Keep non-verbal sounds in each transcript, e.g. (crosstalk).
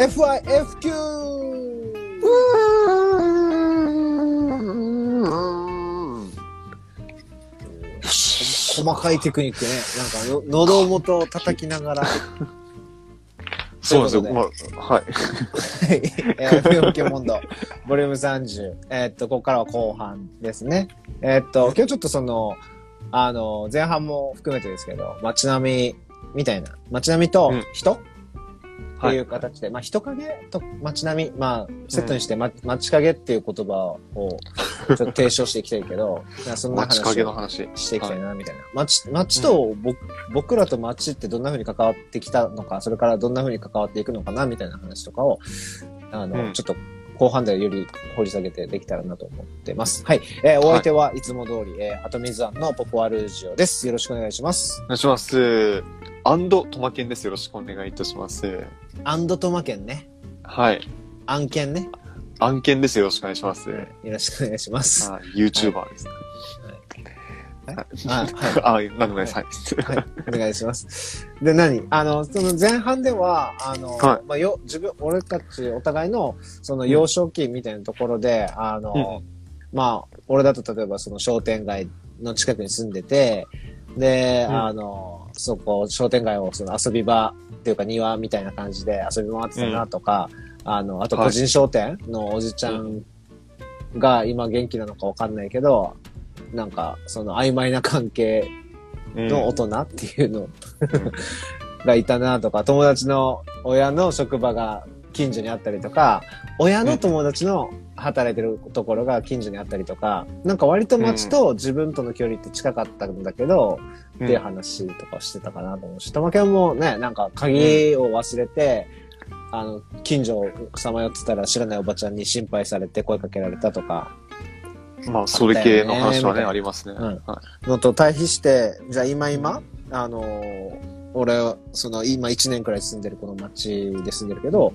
FIFQ! 細かいテクニックね。なんかの、喉元を叩きながら。(laughs) そうですよ。はい。はい。(laughs) えー、FIFQ モンド、ボリューム30。えーっと、ここからは後半ですね。えーっと、今日ちょっとその、あの、前半も含めてですけど、街並みみたいな、街並みとうん人、ってはいいう形で、まあ人影と街並み、まあセットにして、ま、街影っていう言葉を (laughs) ちょっと提唱していきたいけど、そんな街話。していきたいな、みたいな。街、街と僕、僕らと街ってどんな風に関わってきたのか、それからどんな風に関わっていくのかな、みたいな話とかを、あの、うんちょっと後半でより掘り下げてできたらなと思ってます。はい。えーお相手はいつも通り、えー、アトミズワンのポポアルージオです。よろしくお願いします。お願いします。アンドトマケンです。よろしくお願いいたします。アンドトマ県ね。はい。案件ね。案件です。よろしくお願いします。よろしくお願いします。はい YouTuber です。あ、はい。(laughs) あ、なんでもないです。はい。はい、お願いします。で、何？あの、その前半では、あの、はい。まあ、よ、自分、俺たちお互いの、その幼少期みたいなところで、あの、まあ、俺だと例えばその商店街の近くに住んでて、で、うん。あの、そこ、商店街をその遊び場っていうか庭みたいな感じで遊び回ってたなとか、あの、あとはい。個人商店のおじちゃんが今元気なのかわかんないけど、なんか、その曖昧な関係の大人っていうの。がいたなとか、友達の親の職場が近所にあったりとか、親の友達の働いてるところが近所にあったりとか、なんか割と街と自分との距離って近かったんだけど、うん。っていう話とかしてたかなと思うし、玉んもね、なんか鍵を忘れて、あの、近所をさまよってたら知らないおばちゃんに心配されて声かけられたとか、まあ、それ系の話はね、ありますね。うん。はのと対比して、じゃあ今今、あのー俺は、その今1年くらい住んでるこの町で住んでるけど、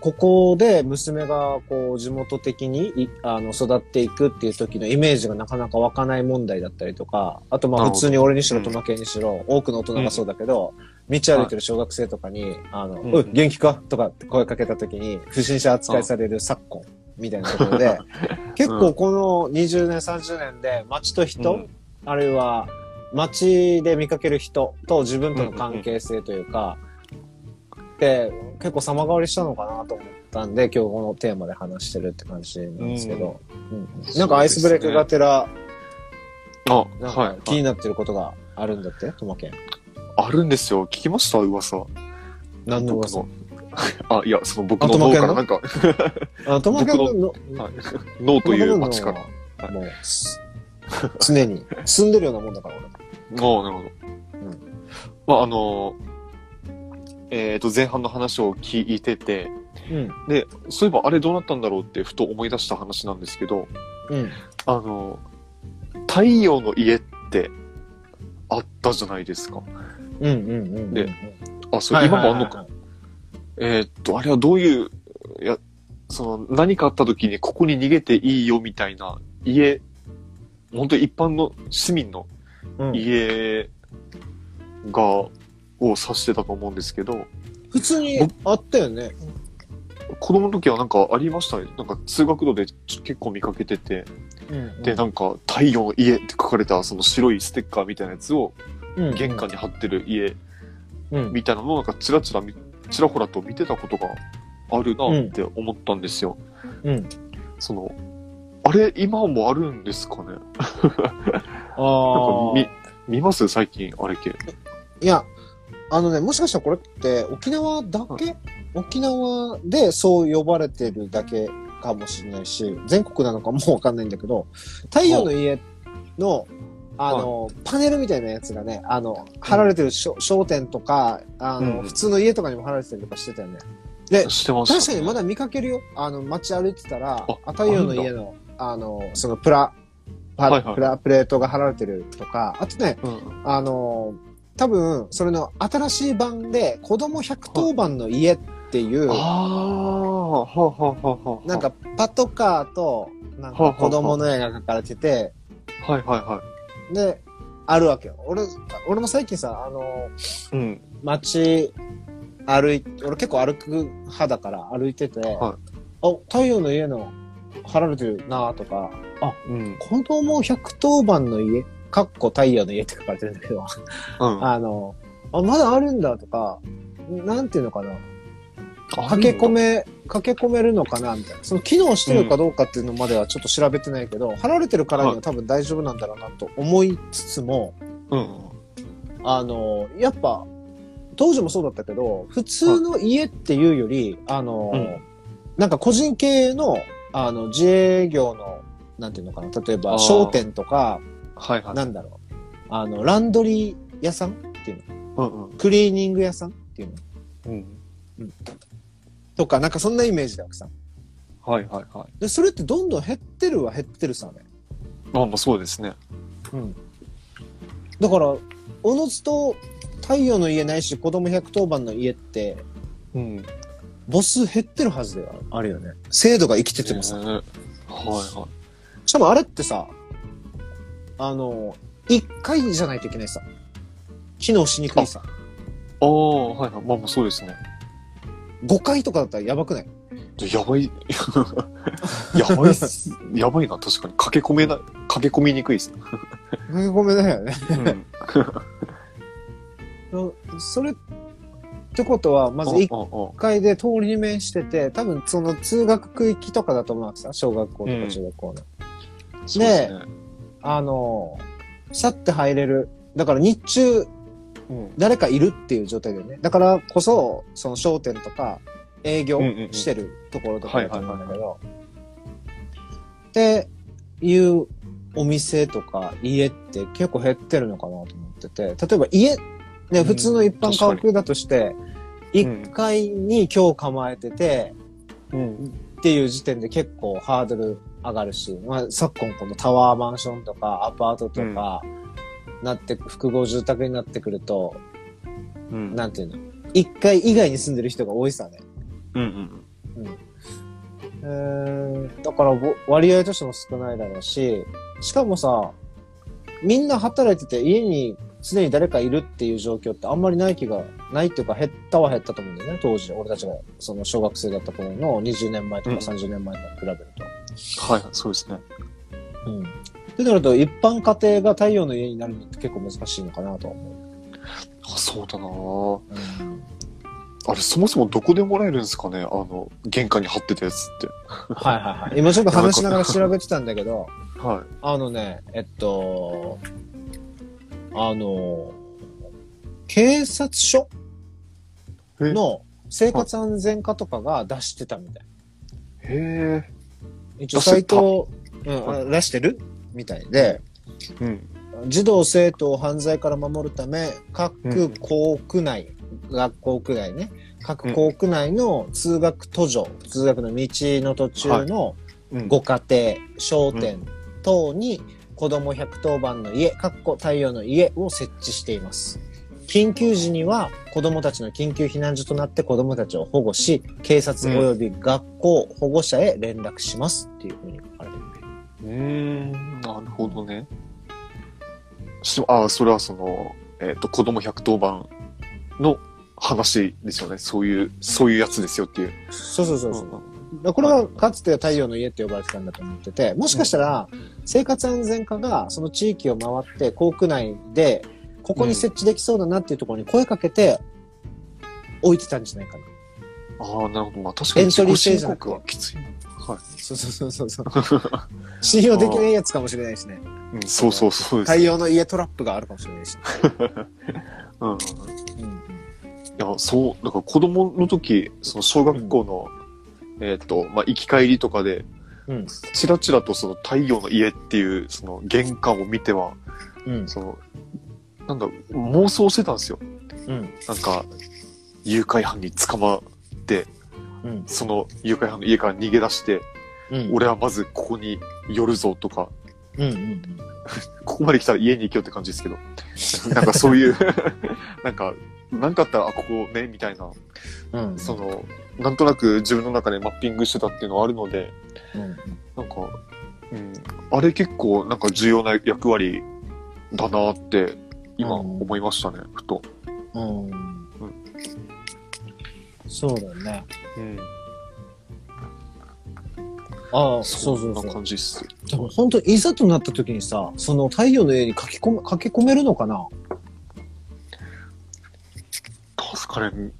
ここで娘がこう地元的にいあの育っていくっていう時のイメージがなかなか湧かない問題だったりとか、あとまあ普通に俺にしろうん。トマケンにしろ、多くの大人がそうだけど、道歩いてる小学生とかに、あの、うん元気か？とかって声かけた時に不審者扱いされる昨今みたいなところで、(laughs) 結構この20年、30年で街と人、うん。あるいは街で見かける人と自分との関係性というか、で結構様変わりしたのかなと思ったんで今日このテーマで話してるって感じなんですけど、うん。なんかアイスブレイクがてら、あ、なんはい。か気になってることがあるんだって、とまけん。あるんですよ。聞きました？噂。何の。噂あ、いや、その僕の脳からなんか、あ、とまけんのの、はい脳という街から。ら。もう、す常に住んでるようなもんだから、ああ、なるほど。まあ、あのえっ、と、前半の話を聞いてて、俺。うん。で、そういえばあれどうなったんだろうってふと思い出した話なんですけど、うん。あの太陽の家ってあったじゃないですか。うんうんうんうん。であ、それ今もあんのか。はいえーっと、あれはどういう、いや、その、何かあった時にここに逃げていいよみたいな家、本当に一般の市民のはいはいうん家が、を指してたと思うんですけど、普通にあったよね。子供の時はなんかありましたね。なんか通学路で結構見かけてて、で、なんか太陽の家って書かれたその白いステッカーみたいなやつをうん玄関に貼ってる家うん。みたいなのをなんかちらちら見、ちらほらと見てたことがあるなって思ったんですよ。うん。その、あれ今もあるんですかね？(laughs) なんあかあ。見、見ます？最近あれ系。いや、あのね、もしかしたらこれって沖縄だけ、沖縄でそう呼ばれてるだけかもしれないし、全国なのかもわかんないんだけど、太陽の家の、あの、パネルみたいなやつがね、あの、貼られてる商商店とか、あの、うん普通の家とかにも貼られてたりとかしてたよね。で、してました、確かにまだ見かけるよ。あの、街歩いてたら、太陽の家の、あの、そのプラ、パはいはいプラ、プレートが貼られてるとか、あとね、うん。あの、多分、それの新しい版で、子供110番の家っていう、ああ、はあ、はあ、はあ、はあ。なん、かパトカーと、なんか子供の絵が描かれてて、はいはいはで、あるわけよ。俺、俺も最近さ、あの、い。うん。街歩い、俺結構歩く派だから歩いてて、はあ、太陽の家の貼られてるなとか、あ、うん。子供110番の家、かっこ太陽の家って書かれてるんだけど、うん。(laughs) あの、あ、まだあるんだとか、なんていうのかな。駆け込め、駆け込めるのかなみたいな。その機能してるかどうかっていうのまではちょっと調べてないけど、貼られてるからには多分大丈夫なんだろうなと思いつつも、うん。あの、やっぱ、当時もそうだったけど、普通の家っていうより、あの、うんなんか個人経営の、あの、自営業の、なんていうのかな、例えば商店とか、はいはい。なんだろう、あの、ランドリー屋さんっていうのうんうん。クリーニング屋さんっていうのうん。とか、なんかそんなイメージだわけさ。はいはいはい。で、それってどんどん減ってるは減ってるさね。まあまあそうですね。うん。だから、おのずと太陽の家ないし、子供110番の家って、うん。母数減ってるはずではあるよね。制度が生きててもさ。ねはいはしかもあれってさ、あの、1回じゃないといけないさ。機能しにくいさ。い。ああ、はいはい。まあまあそうですね。5回とかだったらやばくない？やばい。(laughs) やばいっす。やばいな、確かに。駆け込めな、駆け込みにくいです。ごめんなよね。うん。(laughs) それってことは、まず1ああ階で通りに面してて、多分その通学区域とかだと思うわけさ。小学校とうんか中学校の。うですね。あの、さって入れる。だから日中、うん。誰かいるっていう状態だよね。だからこそ、その商店とか営業うんうんうんしてるところとかだと思うんだけど、っていうお店とか家って結構減ってるのかなと思ってて、例えば家、ね、うん普通の一般家屋だとして、に1階に今日構えてて、うん。っていう時点で結構ハードル上がるし、まあ、昨今このタワーマンションとかアパートとか、なって、複合住宅になってくると、うん。なんていうの？一階以外に住んでる人が多いさね。うんうん。えー、だからぼ割合としても少ないだろうし、しかもさ、みんな働いてて家に常に誰かいるっていう状況ってあんまりない気が、ないっていうか減ったは減ったと思うんだよね、当時。俺たちがその小学生だった頃の20年前とかうん30年前と比べると。はいはい、そうですね。うん。ってなると、一般家庭が太陽の家になるのって結構難しいのかなとは思あ、そうだなう。うん、あれ、そもそもどこでもらえるんですかね？あの、玄関に貼ってたやつって。はいはいはい。今ちょっと (laughs) 話しながら調べてたんだけど、はあのね、えっと、あの、警察署の生活安全課とかが出してたみたい。へえ。一応サイト、うん、あ出してる？みたいで、うん。児童生徒を犯罪から守るため、各校区内、学校区内ね、各校区内の通学途上、通学の道の途中のうん。ご家庭、商店等に子供110番の家、かっこ太陽の家を設置しています。緊急時には子供たちの緊急避難所となって子供たちを保護し、警察及び学校、保護者へ連絡しますっていうふうに。うーん、なるほどね。しあ、それはその、えっ、と、子供110番の話ですよね。そういう、そういうやつですよっていう。そうそうそうそう。んだからこれはかつては太陽の家って呼ばれてたんだと思ってて、もしかしたら生活安全課がその地域を回って校区内でここに設置できそうだなっていうところに声かけて置いてたんじゃないかな。ああ、なるほど。まあ確かにエントリー自己申制じゃなくて告はきついな。はい。そうそうそうそうそう。(laughs) 信用できないやつかもしれないしね。うん、そうそうそうです。太陽の家トラップがあるかもしれないし。(laughs) うん。いうんや、そう、だから子供の時、その小学校の、えっ、と、まあ、行き帰りとかで、うん。ちらちらとその太陽の家っていう、その玄関を見ては、うん。その、なんだ、妄想してたんですよ。うん。なんか、誘拐犯に捕まって、うん。その誘拐犯の家から逃げ出して、うん。俺はまずここに寄るぞとか、うん。うん。(laughs) ここまで来たら家に行けよって感じですけど、(laughs) なんかそういう、(laughs) なんか、なんかあったら、あ、ここね、みたいな、うん。その、なんとなく自分の中でマッピングしてたっていうのはあるので、うん。なんか、うん、あれ結構なんか重要な役割だなって、今うん思いましたね、ふと。うん。そうだよね。うん。ああ、そうそうんな。感じっす。でも本当いざとなった時にさ、その太陽の家に書き込め、書き込めるのかな？確かね、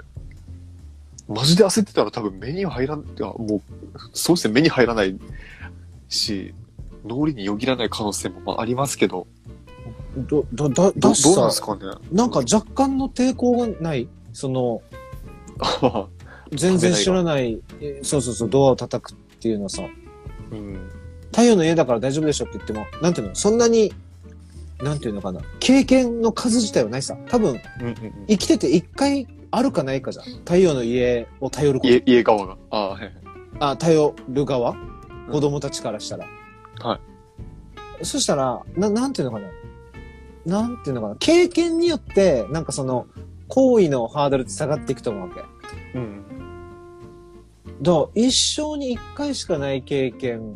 マジで焦ってたら多分目には入らん、いやもう、そうですね、目に入らないし、脳裏によぎらない可能性もまあありますけど、ど、ど、だ、どだしどうなんでさすかね？なんか若干の抵抗がない？その、(laughs) 全然知らない、えそうそうそう、ドアを叩くっていうのはさ、うん。太陽の家だから大丈夫でしょって言っても、なんていうの？そんなに、なんていうのかな？経験の数自体はないさ。多分、うんうんうん。生きてて一回あるかないかじゃん。太陽の家を頼ること。家、家側が。ああ、はいはい。あ、頼る側？子供たちからしたら。はそしたら、な、なんていうのかな？なんていうのかな？経験によって、なんかその、行為のハードルって下がっていくと思うわけ。うん。だから一生に一回しかない経験、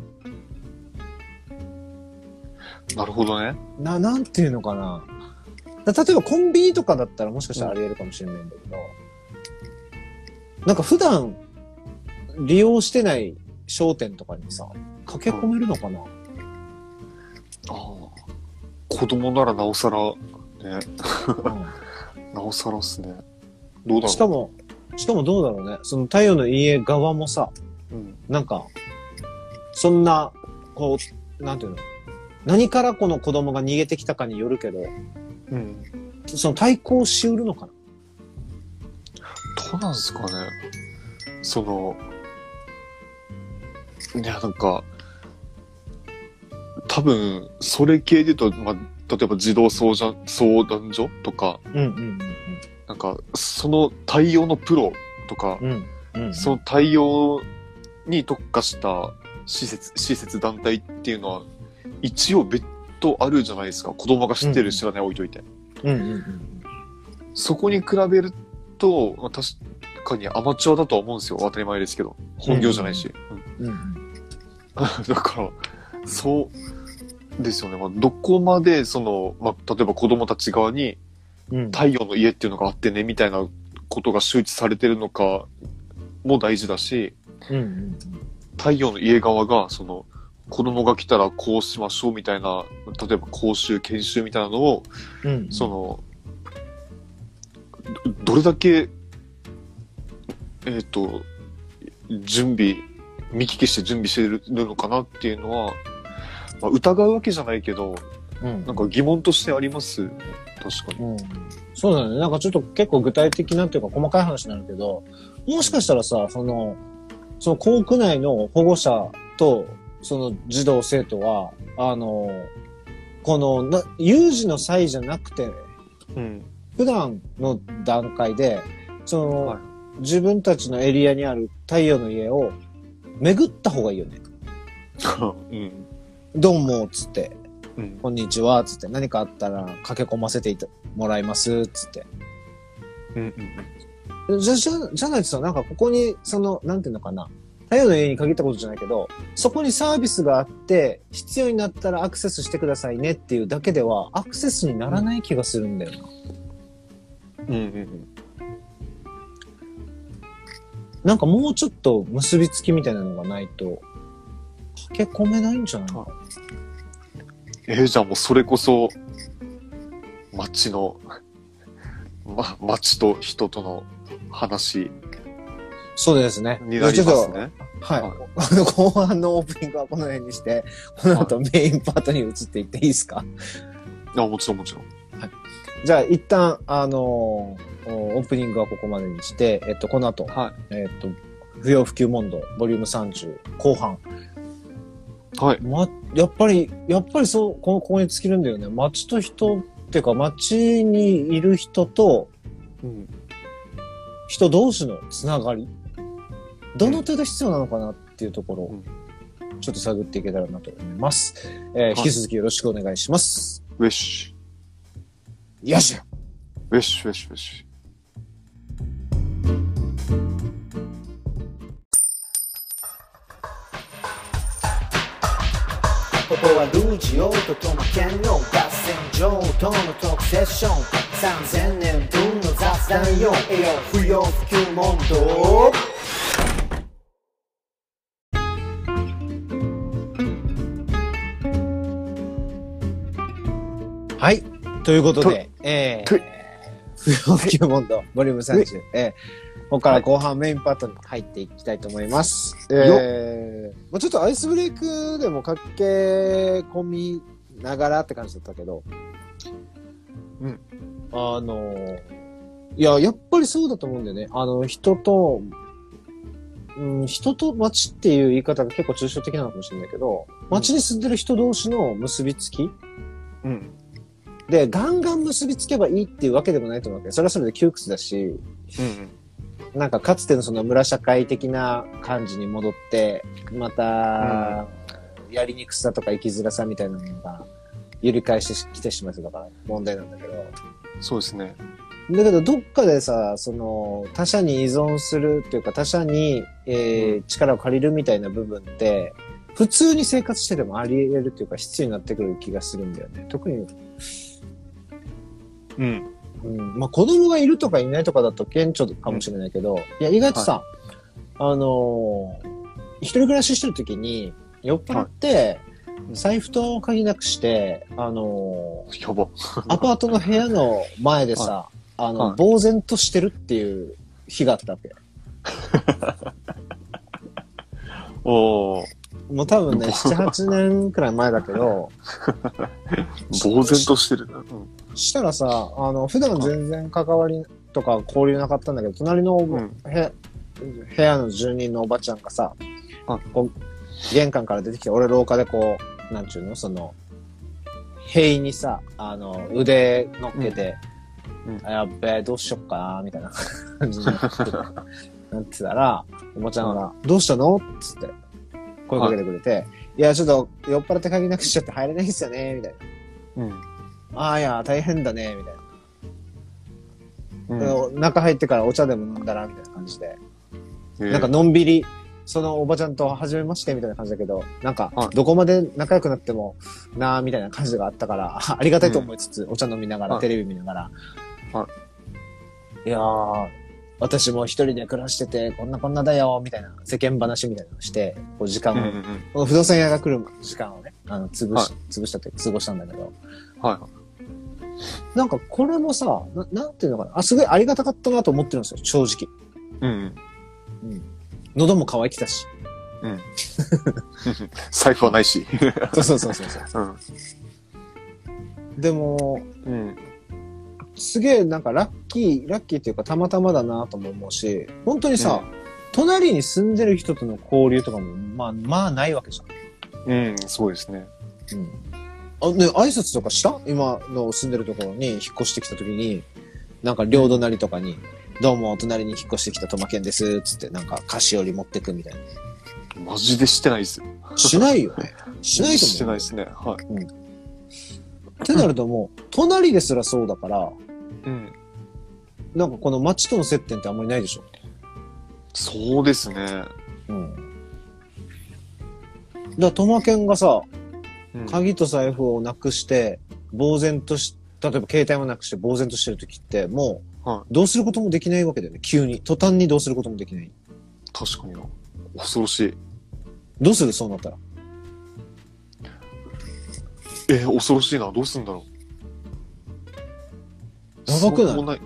なるほどね。な、なんていうのかなだ例えばコンビニとかだったらもしかしたらあり得るかもしれないんだけど、なんか普段利用してない商店とかにさ、駆け込めるのかな、ああ。子供ならなおさら、ね、(laughs) なおさらっすね。どうだろう。しか、も、しかもどうだろうね。その太陽の家側もさ、うん。なんか、そんな、こう、なんていうの？何からこの子供が逃げてきたかによるけど、うん。その対抗しうるのかな？どうなんですかね？その、いや、なんか、多分、それ系で言うと、まあ、例えば児童相談相談所とか、うんうんなんか、その対応のプロとか、うんうん。うんうん、その対応に特化した施設、施設団体っていうのは、一応別途あるじゃないですか。子供が知ってる知らない置いといて。うんうんうん。そこに比べると、まあ、確かにアマチュアだとは思うんですよ。当たり前ですけど。本業じゃないし。うんうんうん。(laughs) だから、そうですよね。まあ、どこまで、その、まあ、例えば子供たち側にうん。太陽の家っていうのがあってね、みたいなことが周知されてるのかも大事だし、うんうん太陽の家側が、その、子供が来たらこうしましょうみたいな、例えば講習、研修みたいなのを、うん。うん。その、どどれだけ、えっ、と、準備、見聞きして準備してるのかなっていうのは、まあ、疑うわけじゃないけど、うん、なんか疑問としてあります。確かに。うん。そうだね。なんかちょっと結構具体的なっていうか細かい話になるけど、もしかしたらさ、その、その校区内の保護者と、その児童生徒は、あの、この、な、有事の際じゃなくて、うん。普段の段階で、その、はい自分たちのエリアにある太陽の家を巡った方がいいよね。(laughs) うん。どうも、つって、うん。こんにちは、つって、何かあったら駆け込ませてもらいます、つって。うん。うん。じゃ、じゃ、じゃないとさ、なんかここに、その、なんていうのかな。太陽の家に限ったことじゃないけど、そこにサービスがあって、必要になったらアクセスしてくださいねっていうだけでは、アクセスにならない気がするんだよな。うん。うん。なんかもうちょっと結びつきみたいなのがないと、駆け込めないんじゃないかな。えーじゃあもうそれこそ、街の、ま、街と人との話そうですね。になりますね。はい。はいあの後半のオープニングはこの辺にして、この後メインパートに移っていっていいですか？あ、もちろんもちろん。じゃあ一旦、あのーオープニングはここまでにして、えっと、この後、はえっと、不要不急問答、ボリューム30、後半。い。はい。ま、やっぱり、やっぱりそう、この、ここに尽きるんだよね。街と人っていうか、街にいる人とうん。人同士のつながり。どの程度必要なのかなっていうところを、ちょっと探っていけたらなと思います。えー引き続きよろしくお願いします。ウェッシよっし。ウェッシュ、ウェッシュ、ウェッシここはルージオートとの兼用合戦場との特セッション。3000年分の雑談よ。栄養不要不急問答。はい。ということで、えとー、不要不急問答、ボリューム30。えー、ここから後半メインパートに入っていきたいと思います。えー、まあちょっとアイスブレイクでも駆け込みながらって感じだったけど、うん。あの、いや、やっぱりそうだと思うんだよね。あの、人と、うん、人と街っていう言い方が結構抽象的なのかもしれないけど、街に住んでる人同士の結びつきうん。で、ガンガン結びつけばいいっていうわけでもないと思うわけど、それはそれで窮屈だし、うん。なんかかつてのその村社会的な感じに戻って、また、やりにくさとか生きづらさみたいなのが、揺り返してきてしまうとだから問題なんだけど。そうですね。だけど、どっかでさ、その、他者に依存するっていうか、他者に、えー力を借りるみたいな部分って、普通に生活しててもあり得るっていうか、必要になってくる気がするんだよね。特にうん。うん、まあ子供がいるとかいないとかだと顕著かもしれないけど、いや、意外とさ、あのー一人暮らししてる時に、酔っ払って、財布と鍵なくして、あの。(laughs) ーアパートの部屋の前でさ、あの、はい呆然としてるっていう日があったわけ。(laughs) おー。もう多分ね、7、8年くらい前だけど、(laughs) 呆然としてるな。うん。したらさ、あの、普段全然関わりとか交流なかったんだけど、隣のうん。部屋部屋の住人のおばちゃんがさ、はいこう玄関から出てきて、俺廊下でこう、なんちゅうの？その、塀にさ、あの、腕乗っけて、うん。やっべえ、どうしよっかな、みたいな。(laughs) 感じになってたら、おばちゃんが、どうしたの？っつって、声かけてくれて、い、や、ちょっと酔っ払って鍵なくしちゃって入れないんすよね、みたいな。うん。ああ、いや、大変だね、みたいな。うん。で中入ってからお茶でも飲んだらみたいな感じで、えー。なんかのんびり、そのおばちゃんと初めましてみたいな感じだけど、なんかはい、どこまで仲良くなってもなーみたいな感じがあったから、あありがたいと思いつつ、お茶飲みながら、はいテレビ見ながら、、はい。やー、私も一人で暮らしてて、こんなこんなだよ、みたいな世間話みたいなのをして、こう時間を、うんうん不動産屋が来る時間をね、あの、潰し、はい。潰したって、過ごしたんだけど、はい。なんかこれもさ、ななんていうのかな、あ、すごいありがたかったなと思ってるんですよ、正直。うん。喉も渇いてたし。うん。財布はないし。そうそうそうそうそう。うん。でも、うん。すげえなんかラッキー、ラッキーっていうかたまたまだなとも思うし、本当にさ、隣に住んでる人との交流とかも、まあ、まあないわけじゃん。うん、そうですね。うん。あ、ね、挨拶とかした？今の住んでるところに引っ越してきた時に、なんか両隣とかに、どうも隣に引っ越してきたトマケンです、つってなんか菓子折り持ってくみたいな。マジでしてないです。しないよね。(laughs) しないと思う。してないですね。はい。ってなるともう、隣ですらそうだから、うん。なんかこの街との接点ってあんまりないでしょ。そうですね。うん。だから、トマケンがさ、うん鍵と財布をなくして、呆然とし、例えば携帯もなくして呆然としてる時って、もうは、どうすることもできないわけだよね。急に。途端にどうすることもできない。確かにな。恐ろしい。どうする？そうなったら。えー、恐ろしいな。どうすんだろう。やばくない？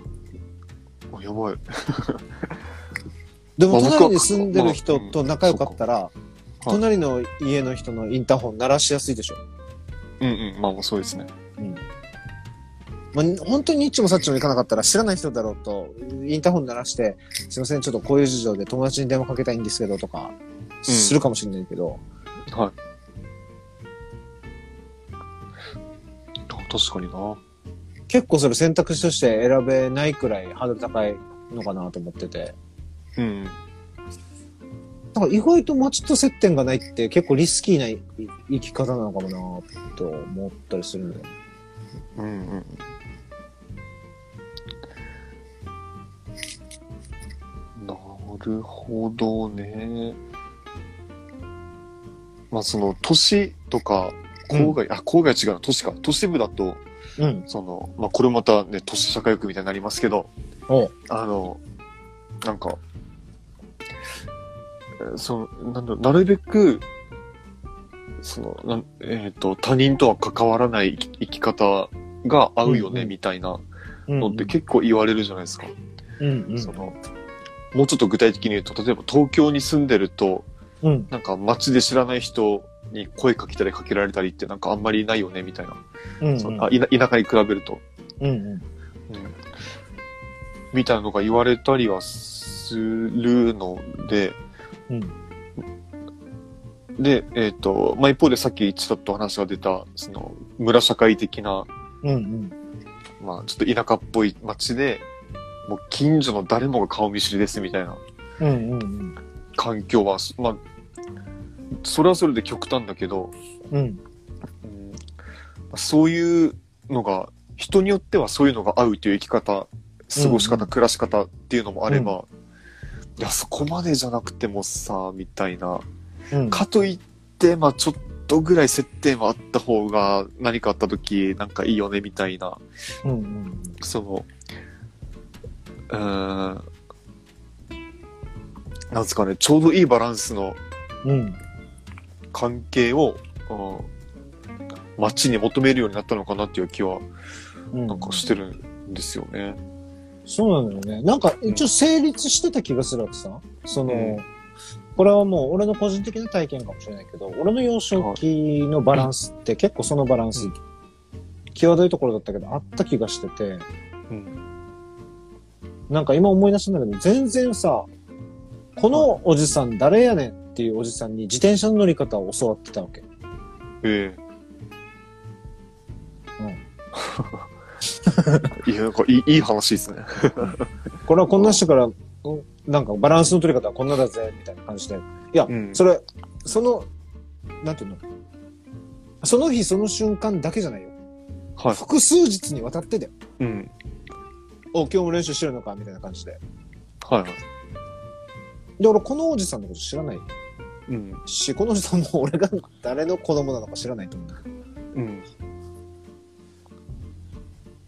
あ、やばい。でも、隣に住んでる人と仲良かったら、隣の家の人のインターホン鳴らしやすいでしょ。うんうん。まあまあそうですね。うん。まあ、本当にニッチもサッチも行かなかったら知らない人だろうと、インターホン鳴らして、すいません、ちょっとこういう事情で友達に電話かけたいんですけどとか、うんするかもしれないけど、はい。あ確かにな。結構それ選択肢として選べないくらいハードル高いのかなと思ってて。うん。なんか意外と街と接点がないって結構リスキーな生生き方なのかもなと思ったりするんだよね。うんうん。なるほどね。まあその都市とか郊外、あ、郊外違うな、都市か。都市部だと、うん。その、まあこれまたね、都市社会学みたいになりますけど、おあの、なんか、えーその、なんだなるべく、その、なんえっ、と、他人とは関わらない生き方が合うよね、みたいなうんのって結構言われるじゃないですか。うんうん。その、もうちょっと具体的に言うと、例えば東京に住んでると、うん。なんか街で知らない人に声かけたりかけられたりってなんかあんまりないよね、みたいな。うん。田田舎に比べると。うんうん。うんみたいなのが言われたりはするので、うん。で、えっ、と、まあ、一方でさっきちょっと話が出た、その、村社会的な、うんうん。まあ、ちょっと田舎っぽい街で、もう近所の誰もが顔見知りですみたいなうんうんうん。環境は、まあ、それはそれで極端だけど、うん。うんそういうのが、人によってはそういうのが合うという生き方、過ごし方、うん暮らし方っていうのもあれば、いや、そこまでじゃなくてもさ、みたいな。うん。かといって、まあちょっとぐらい接点はあった方が何かあった時なんかいいよね、みたいな。うんうん。その、うーん、なんですかね、ちょうどいいバランスのうん。関係を、うん街に求めるようになったのかなっていう気は、うん。なんかしてるんですよね。そうなんだよね。なんか一応成立してた気がするわけさ。その、うんこれはもう俺の個人的な体験かもしれないけど、俺の幼少期のバランスって結構そのバランス、際どいところだったけど、あった気がしてて、うん。なんか今思い出したんだけど、全然さ、このおじさん誰やねんっていうおじさんに自転車の乗り方を教わってたわけ。えうんえいや、なんかいいいい話ですね。(laughs) これはこんな人から、うんなんかバランスの取り方はこんなだぜ、みたいな感じで。いや、うんそれ、その、なんていうの？その日その瞬間だけじゃないよ。はい。複数日にわたってだよ。うん。お、今日も練習してるのかみたいな感じで。はいはい。で、俺このおじさんのこと知らないうん。し、このおじさんも俺が誰の子供なのか知らないと思う。うん。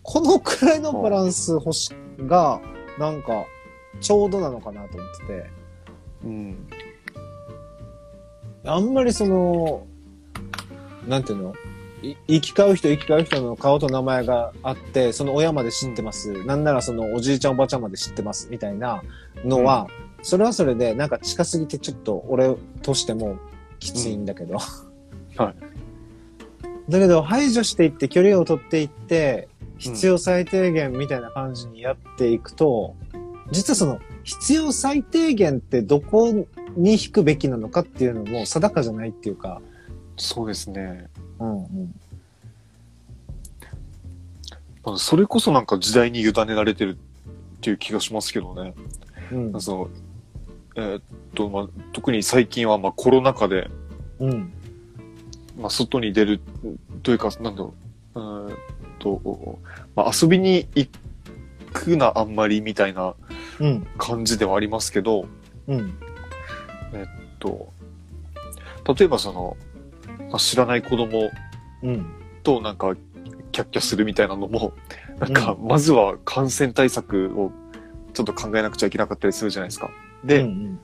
このくらいのバランス欲しが、なんか、ちょうどなのかなと思ってて。うん。あんまりその、なんていうの？い行き交う人行き交う人の顔と名前があって、その親まで知ってます。なんならそのおじいちゃんおばちゃんまで知ってます。みたいなのは、それはそれでなんか近すぎてちょっと俺としてもきついんだけど。はい。だけど排除していって距離を取っていって、必要最低限みたいな感じにやっていくと、実はその必要最低限ってどこに引くべきなのかっていうのも定かじゃないっていうか、そうですね。うんうん。まあそれこそなんか時代に委ねられてるっていう気がしますけどね。うん。そのえーっと、まあ、特に最近はまあコロナ禍で、うん。まあ、外に出るというか、なんだろう、うーんと、まあ、遊びに行くな、あんまりみたいなうん。感じではありますけど、うん。と例えばその、まあ、知らない子供うん。となんか、キャッキャするみたいなのも、(laughs) なんか、まずは感染対策をちょっと考えなくちゃいけなかったりするじゃないですか。で、うん。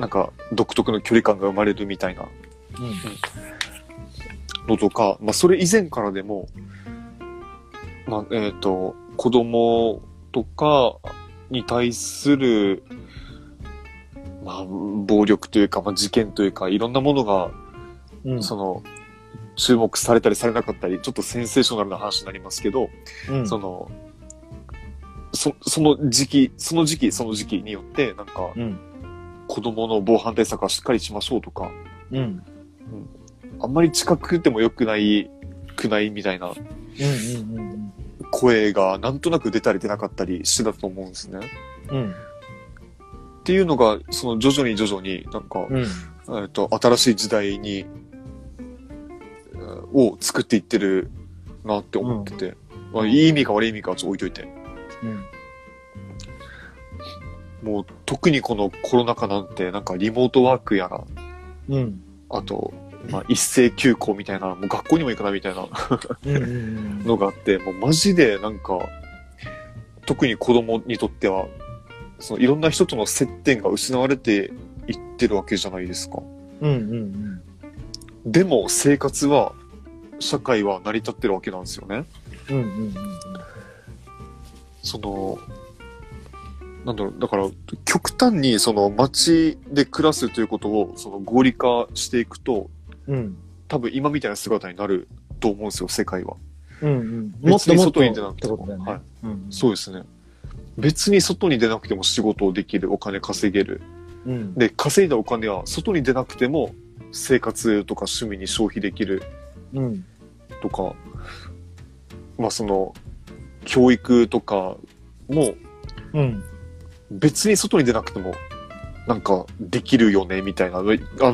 なんか、独特の距離感が生まれるみたいなうん。のとか、まあ、それ以前からでも、まあ、えっ、と、子供とかに対する、まあ、暴力というか、まあ、事件というか、いろんなものが、うん。その、注目されたりされなかったり、ちょっとセンセーショナルな話になりますけど、うん。その、そ、その時期、その時期、その時期によって、なんか、うん。子供の防犯対策はしっかりしましょうとか、うん。あんまり近くても良くない、くないみたいなうん。うん。うん。声がなんとなく出たり出なかったりしてたと思うんですね。うん。っていうのが、その徐々に徐々になんか、うん。えっと、新しい時代に、うんを作っていってるなって思ってて、まあ、いい意味か悪い意味かはちょっと置いといて。うん。もう特にこのコロナ禍なんて、なんかリモートワークやら、うん。あと、まあ、一斉休校みたいな、もう学校にも行かないみたいなうん。うん。のがあって、もうマジでなんか、特に子供にとっては、そのいろんな人との接点が失われていってるわけじゃないですか。うんうんでも生活は、社会は成り立ってるわけなんですよね。うん。うんうんその、なんだろう、だから、極端にその街で暮らすということをその合理化していくと、うん。うん。多分今みたいな姿になると思うんですよ、世界は。うんうん。もっ別にと外に出なくってても。はい。うんそうですね。別に外に出なくても仕事をできる、お金稼げる。うん。で、稼いだお金は外に出なくても生活とか趣味に消費できるうん。とか、まあその、教育とかもうん。別に外に出なくてもなんかできるよねみたいな、あの、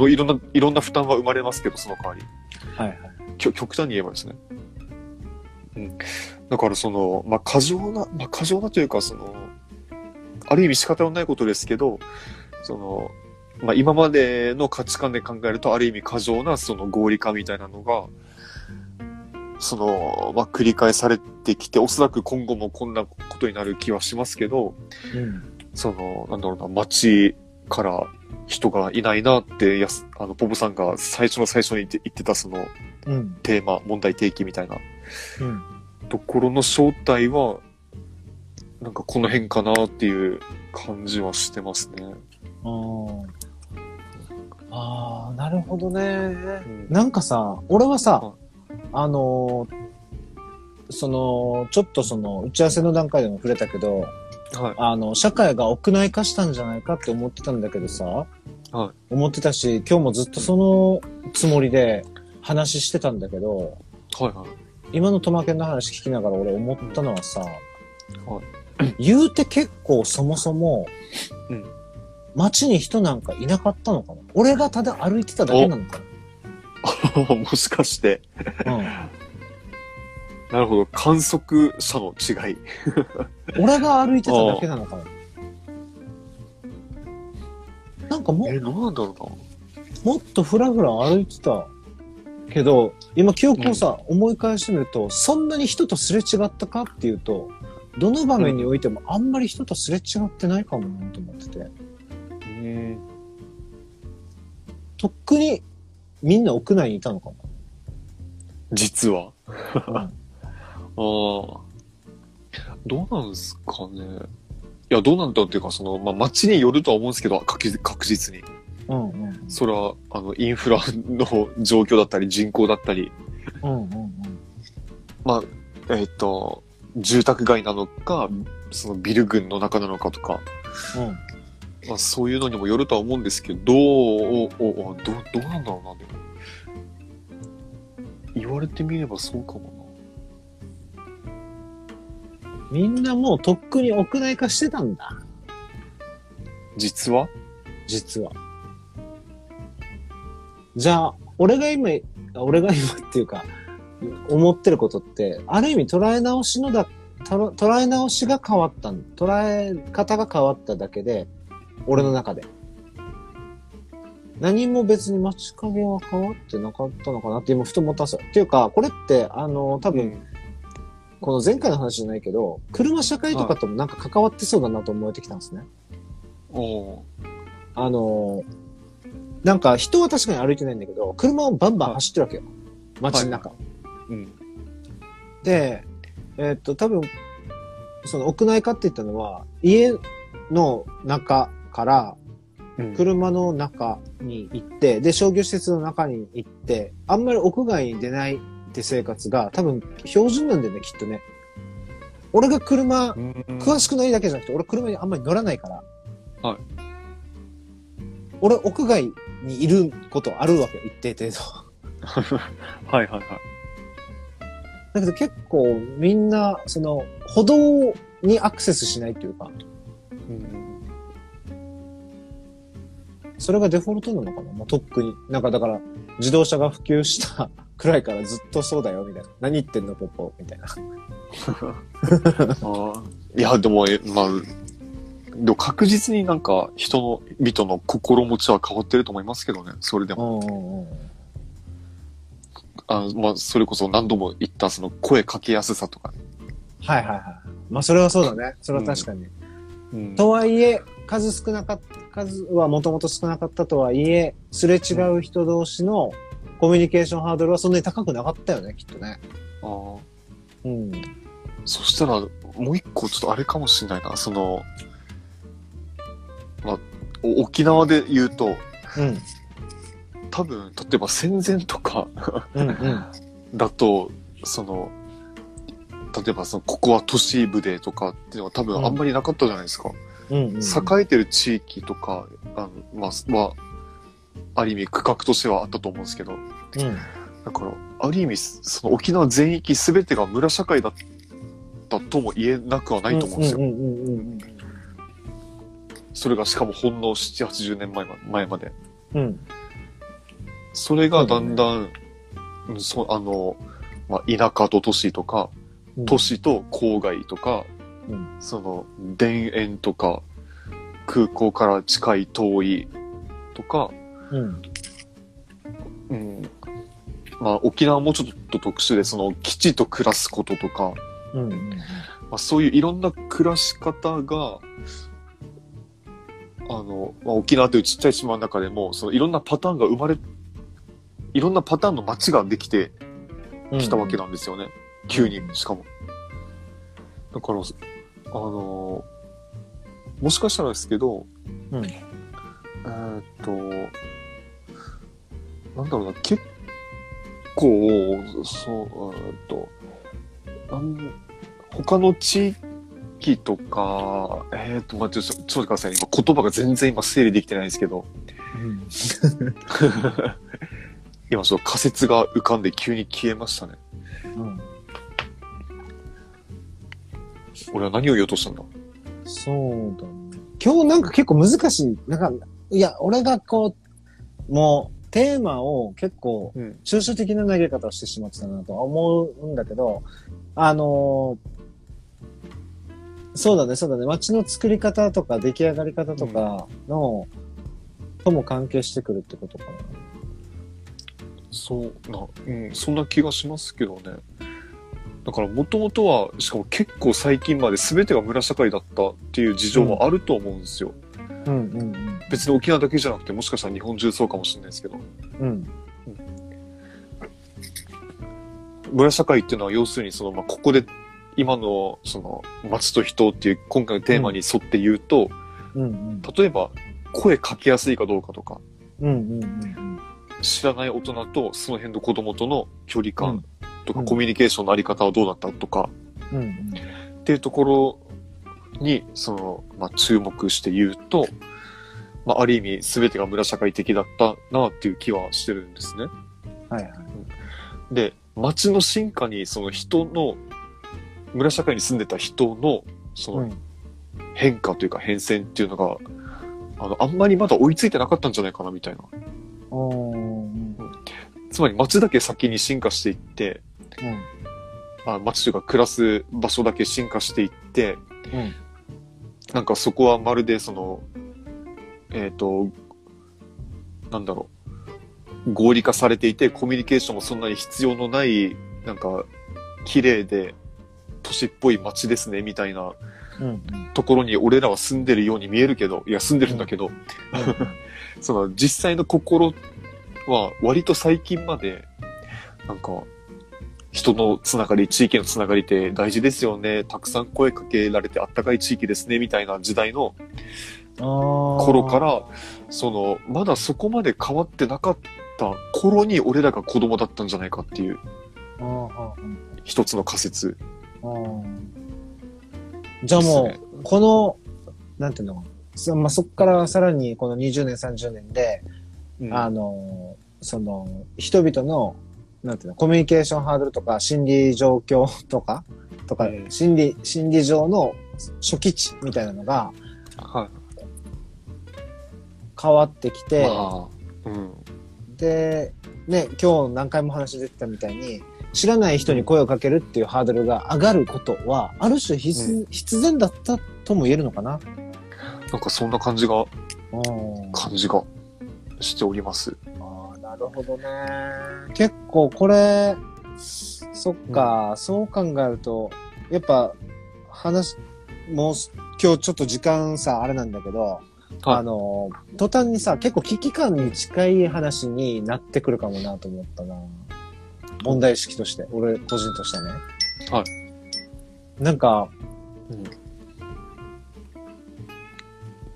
いろんな、いろんな負担は生まれますけど、その代わり。はいはい。きょ極端に言えばですね。うん。だからその、まあ過剰な、まあ過剰なというか、その、ある意味仕方のないことですけど、その、まあ今までの価値観で考えると、ある意味過剰なその合理化みたいなのが、その、まあ繰り返されてきて、おそらく今後もこんなことになる気はしますけど、うん。その、なんだろうな、街から人がいないなって、やすあの、ポブさんが最初の最初に言ってたそのうん。テーマ、問題提起みたいなうん。ところの正体は、なんかこの辺かなっていう感じはしてますね。あーあー、なるほどね。うんなんかさ、俺はさは、あのーその、ちょっとその、打ち合わせの段階でも触れたけど、はい。あの、社会が屋内化したんじゃないかって思ってたんだけどさ、は思ってたし、今日もずっとそのつもりで話してたんだけど、はいはい。今のトマケンの話聞きながら俺思ったのはさ、は言うて結構そもそも、うん。街に人なんかいなかったのかな?俺がただ歩いてただけなのか (laughs) もしかして、な、うん、なるほど、観測者の違い。俺が歩いてただけなのかななんかもえ、なんだろもっとふらふら歩いてたけど、今記憶をさ、思い返してみると、そんなに人とすれ違ったかっていうと、どの場面においてもあんまり人とすれ違ってないかもなと思ってて。うな。うん。とっくにみんな屋内にいたのか実は。な。ああ。どうなんですかね。いや、どうなんだっていうか、その、まあ、街によるとは思うんですけど、確実確実に。うんうんそれは、あの、インフラの状況だったり、人口だったり、うん。うんうんまあ、えっ、と、住宅街なのか、そのビル群の中なのかとか、うん。うん。まあ、そういうのにもよるとは思うんですけど、どう、おおどう、どうなんだろうな、でも。言われてみればそうかもみんなもうとっくに屋内化してたんだ。な。実は？実は。じゃあ、俺が今、俺が今っていうか、思ってることって、ある意味捉え直しのだ、捉え直しが変わったん捉え方が変わっただけで、俺の中で。何も別に街影は変わってなかったのかなって今ふと思ったんですよ。っていうか、これって、あの、多分、この前回の話じゃないけど、車社会とかともなんか関わってそうだなと思えてきたんですね。おおあのーなんか人は確かに歩いてないんだけど、車をバンバン走ってるわけよ。街の中。うん。で、えーっと、多分、その屋内化って言ったのは、家の中からうん。車の中に行って、で、商業施設の中に行って、あんまり屋外に出ないって生活が多分標準なんだよね、きっとね。俺が車、うん詳しくないだけじゃなくて、俺車にあんまり乗らないから。はい。俺、屋外にいることあるわけよ、一定程度。(laughs) はいはいはい。だけど結構みんな、その、歩道にアクセスしないっていうか、うん。それがデフォルトなのかなもうとっくに。なんかだから、自動車が普及したくらいからずっとそうだよ、みたいな。何言ってんの、ポポ、みたいな。(laughs) いや、でも、えまあ、でも確実になんか人の、人の心持ちは変わってると思いますけどね、それでも。あまあ、それこそ何度も言ったその声かけやすさとか、はいはいはい。まあそれはそうだね。それは確かに。うんとはいえ、数少なかった、数はもともと少なかったとはいえ、すれ違う人同士のコミュニケーションハードルはそんなに高くなかったよね、きっとね。あーうん。そしたら、もう一個ちょっとあれかもしれないな。その、まあ、お沖縄で言うと、うん。多分、例えば戦前とかうんうん。(laughs) だと、その、例えばその、ここは都市部でとかっていうのは多分あんまりなかったじゃないですか。うんうん。栄えてる地域とか、あの、まあ、は、ある意味区画としてはあったと思うんですけど、うん。だから、ある意味、その沖縄全域すべてが村社会だったとも言えなくはないと思うんですよ。それがしかもほんの7、80年前ま前まで。うん。うん。それがだんだん、うんそう、あの、まあ、田舎と都市とか、うん都市と郊外とか、うんその、田園とか、空港から近い遠いとか、うん。うん、まあ、沖縄もちょっと特殊で、その、基地と暮らすこととか、うんうん。まあ、そういういろんな暮らし方が、あの、まあ、沖縄というちっちゃい島の中でも、そのいろんなパターンが生まれ、いろんなパターンの街ができてきたわけなんですよね。急に、しかも。だから、あのもしかしたらですけど、うんえーっと、なんだろうな、結構、そう、えーっと、なん他の地域とか、えーっと、待って、ちょちょっと待ってくださいね。今言葉が全然今整理できてないんですけど、うん。(laughs) 今ちょっと仮説が浮かんで急に消えましたね。うん。俺は何を言おうとしたんだ？そうだね。今日なんか結構難しい。なんか、いや、俺がこう、もう、テーマを結構、うん。抽象的な投げ方をしてしまってたなとは思うんだけど、あのーそうだね、そうだね。街の作り方とか出来上がり方とかの、とも関係してくるってことかな。そうな、うん、そんな気がしますけどね。だから、もともとは、しかも結構最近まで全てが村社会だったっていう事情もあると思うんですよ。うんうん別に沖縄だけじゃなくて、もしかしたら日本中そうかもしれないですけど。うん。うん。村社会っていうのは要するに、その、まあ、ここで、今の、その、街と人っていう今回のテーマに沿って言うと、うんうん。例えば、声かけやすいかどうかとか、うんうんうん知らない大人とその辺の子供との距離感とか、うんコミュニケーションのあり方はどうだったとか、うん。うんっていうところに、その、まあ、注目して言うと、まあ、ある意味、すべてが村社会的だったなっていう気はしてるんですね。はいはい。で、街の進化に、その人の、村社会に住んでた人の、そうのん。変化というか変遷っていうのが、あの、あんまりまだ追いついてなかったんじゃないかなみたいな。つまり街だけ先に進化していって、あ街というか暮らす場所だけ進化していって、うんなんかそこはまるでその、えっ、と、なんだろう、合理化されていて、コミュニケーションもそんなに必要のない、なんか、綺麗で、都市っぽい街ですね、みたいなうん。うん。ところに俺らは住んでるように見えるけど、いや、住んでるんだけど、(laughs) その実際の心は割と最近まで、なんか、人のつながり、地域のつながりって大事ですよね。たくさん声かけられてあったかい地域ですね、みたいな時代の頃頃から、その、まだそこまで変わってなかった頃に俺らが子供だったんじゃないかっていう。一つの仮説。じゃあもう、この、なんていうのそ,、まあ、そっからさらにこの20年、30年で、うん。あの、その、人々の、なんていうの、コミュニケーションハードルとか、心理状況とか、とか、うん心理、心理上の初期値みたいなのがはい。変わってきて、まあ、うん。で、ね、今日何回も話出てたみたいに、知らない人に声をかけるっていうハードルが上がることは、ある種必,、う必然だったとも言えるのかな。なんかそんな感じが、うん感じがしております。ああ、なるほどね。結構これ、そっか、そう考えると、やっぱ、話、もう、今日ちょっと時間さ、あれなんだけど、あの、途端にさ、結構危機感に近い話になってくるかもなと思ったな。問題意識として、俺個人としてね。はい。なんか、うん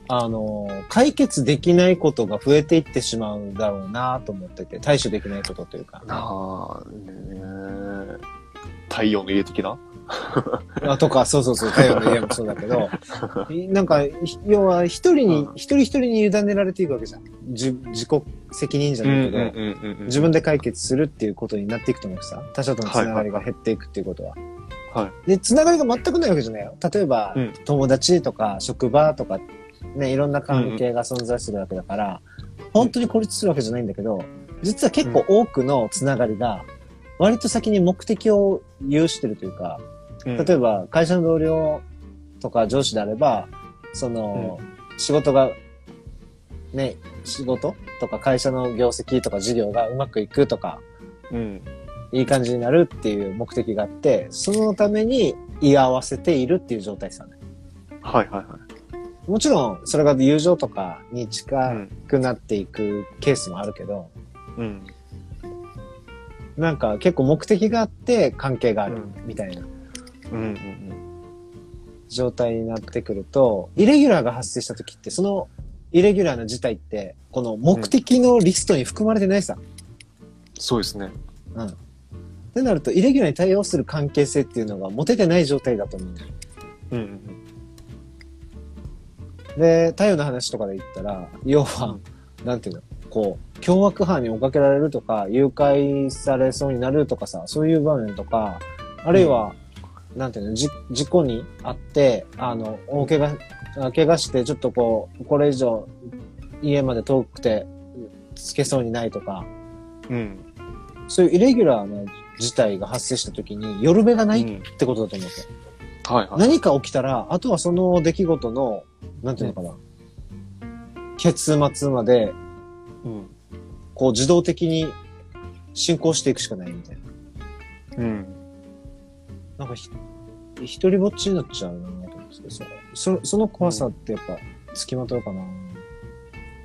あの、解決できないことが増えていってしまうだろうなと思ってて、対処できないことというか。ああ、ね太陽の家的な？あとか、そうそうそう、太陽の家もそうだけど、い (laughs) なんか、ひ要は一人に、うん一人一人に委ねられていくわけじゃん。じ自己責任じゃないけど、ん自分で解決するっていうことになっていくと思うしさ、他者とのつながりが減っていくっていうことは。はい。で、つながりが全くないわけじゃないよ。例えば、うん友達とか職場とか、ね、いろんな関係が存在するわけだから、本当に孤立するわけじゃないんだけど、実は結構多くのつながりが、割と先に目的を有してるというか、例えば会社の同僚とか上司であれば、その、仕事が、ね、仕事とか会社の業績とか事業がうまくいくとか、うん。いい感じになるっていう目的があって、そのために居合わせているっていう状態さね。はいはいはい。もちろん、それが友情とかにう近ん。くなっていくケースもあるけど、うん。なんか結構目的があって関係があるうんみたいなうんうん状態になってくると、イレギュラーが発生した時って、そのイレギュラーな事態って、この目的のリストに含まれてないさ。そうですね。うん。ってなると、イレギュラーに対応する関係性っていうのが持ててない状態だと思うんだよ。うんうんで、太陽の話とかで言ったら、要は、なんていうの、こう、凶悪犯に追っかけられるとか、誘拐されそうになるとかさ、そういう場面とか、あるいは、なんていうの、じ事故にあって、あの、大怪我、あ怪我して、ちょっとこう、これ以上、家まで遠くて、つけそうにないとか、うん。うん。そういうイレギュラーな事態が発生した時に、夜べがないっうんてことだと思うけはいはい。何か起きたら、あとはその出来事の、なんていうのかな、結末まで、うん。こう自動的に進行していくしかないみたいな。うん。なんかひ、一人ぼっちになっちゃうなと思ってそそその怖さってやっぱ、付きまとうかな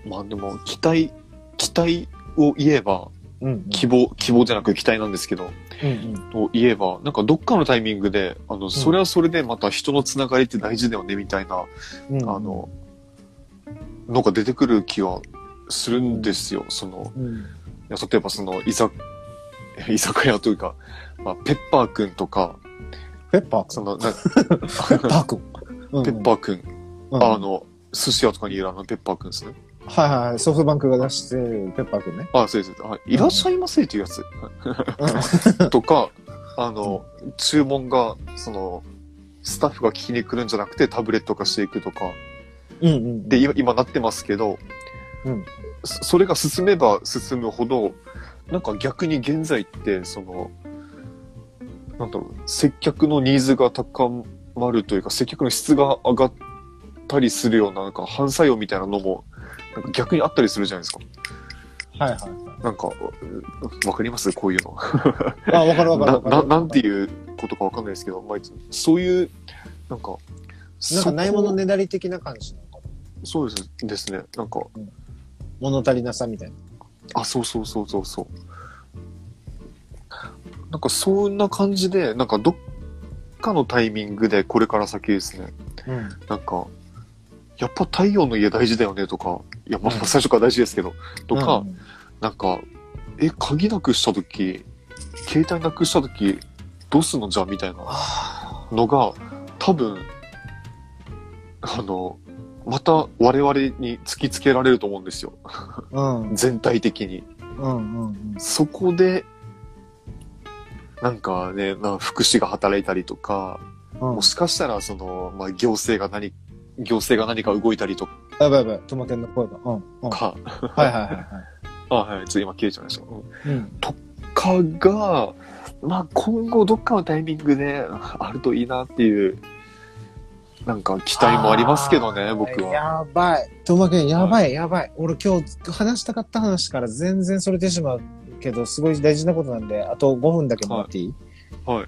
まあでも、期待、期待を言えば、うん、うん。希望、希望じゃなく期待なんですけど、うんを言えば、なんかどっかのタイミングで、あの、それはそれでまた人のつながりって大事だよね、みたいな、うん。うんあ、の、のが出てくる気はするんですよ。その、うん。いや例えばその、居酒、居酒屋というか、まあ、ペッパーくんとか、ペッパー？その、な (laughs) ペッパーくん。うんペッパーくん、うんあの、寿司屋とかにいるあのペッパーくんですね。はいはいはい。ソフトバンクが出してるペッパーくんね。あ、そうです。あいらっしゃいませっていうやつ。(laughs) (laughs) とか、あの、注文が、その、スタッフが聞きに来るんじゃなくてタブレット化していくとか、うんうん。で、今、今なってますけど、うんそそれが進めば進むほど、なんか逆に現在って、その、なんだろう、接客のニーズが高まるというか、接客の質が上がったりするような、なんか反作用みたいなのも、なんか逆にあったりするじゃないですか。はいはいはい。なんか、うわかります？こういうの。あ、わかるわかるなわかる。ななんていうことかわかんないですけど、まあ、そういう、なんか、なんかないものね。ねだり的な感じなのかな。そうですですね。なんか、物足りなさみたいな。あ、そうそうそうそうそう。なんかそんな感じで、なんかどっかのタイミングでこれから先ですね、うん。なんか、やっぱ太陽の家大事だよねとか、いや、まあうん最初から大事ですけど、とか、うんなんか、え、鍵なくしたとき、携帯なくしたとき、どうすんの？じゃあみたいなあのが、多分、あの、また我々に突きつけられると思うんですよ。ーうん。(laughs) 全体的に。うんうんうん。そこで、なんかね、な福祉が働いたりとか、うんもしかしたらその、まあ、行政が何、行政が何か動いたりとやばいやばい、トマケンの声が。うん。うん。はいか、はいはいはい。(laughs) あ、はい、ちょっと今切れちゃいました。うんうん。かが、まあ、今後どっかのタイミングであるといいなっていう、なんか期待もありますけどね、僕は。やばい。トマケン、やばい、やばい。俺今日話したかった話から全然それてしまうけど、すごい大事なことなんで、あと5分だけもらっていいはい。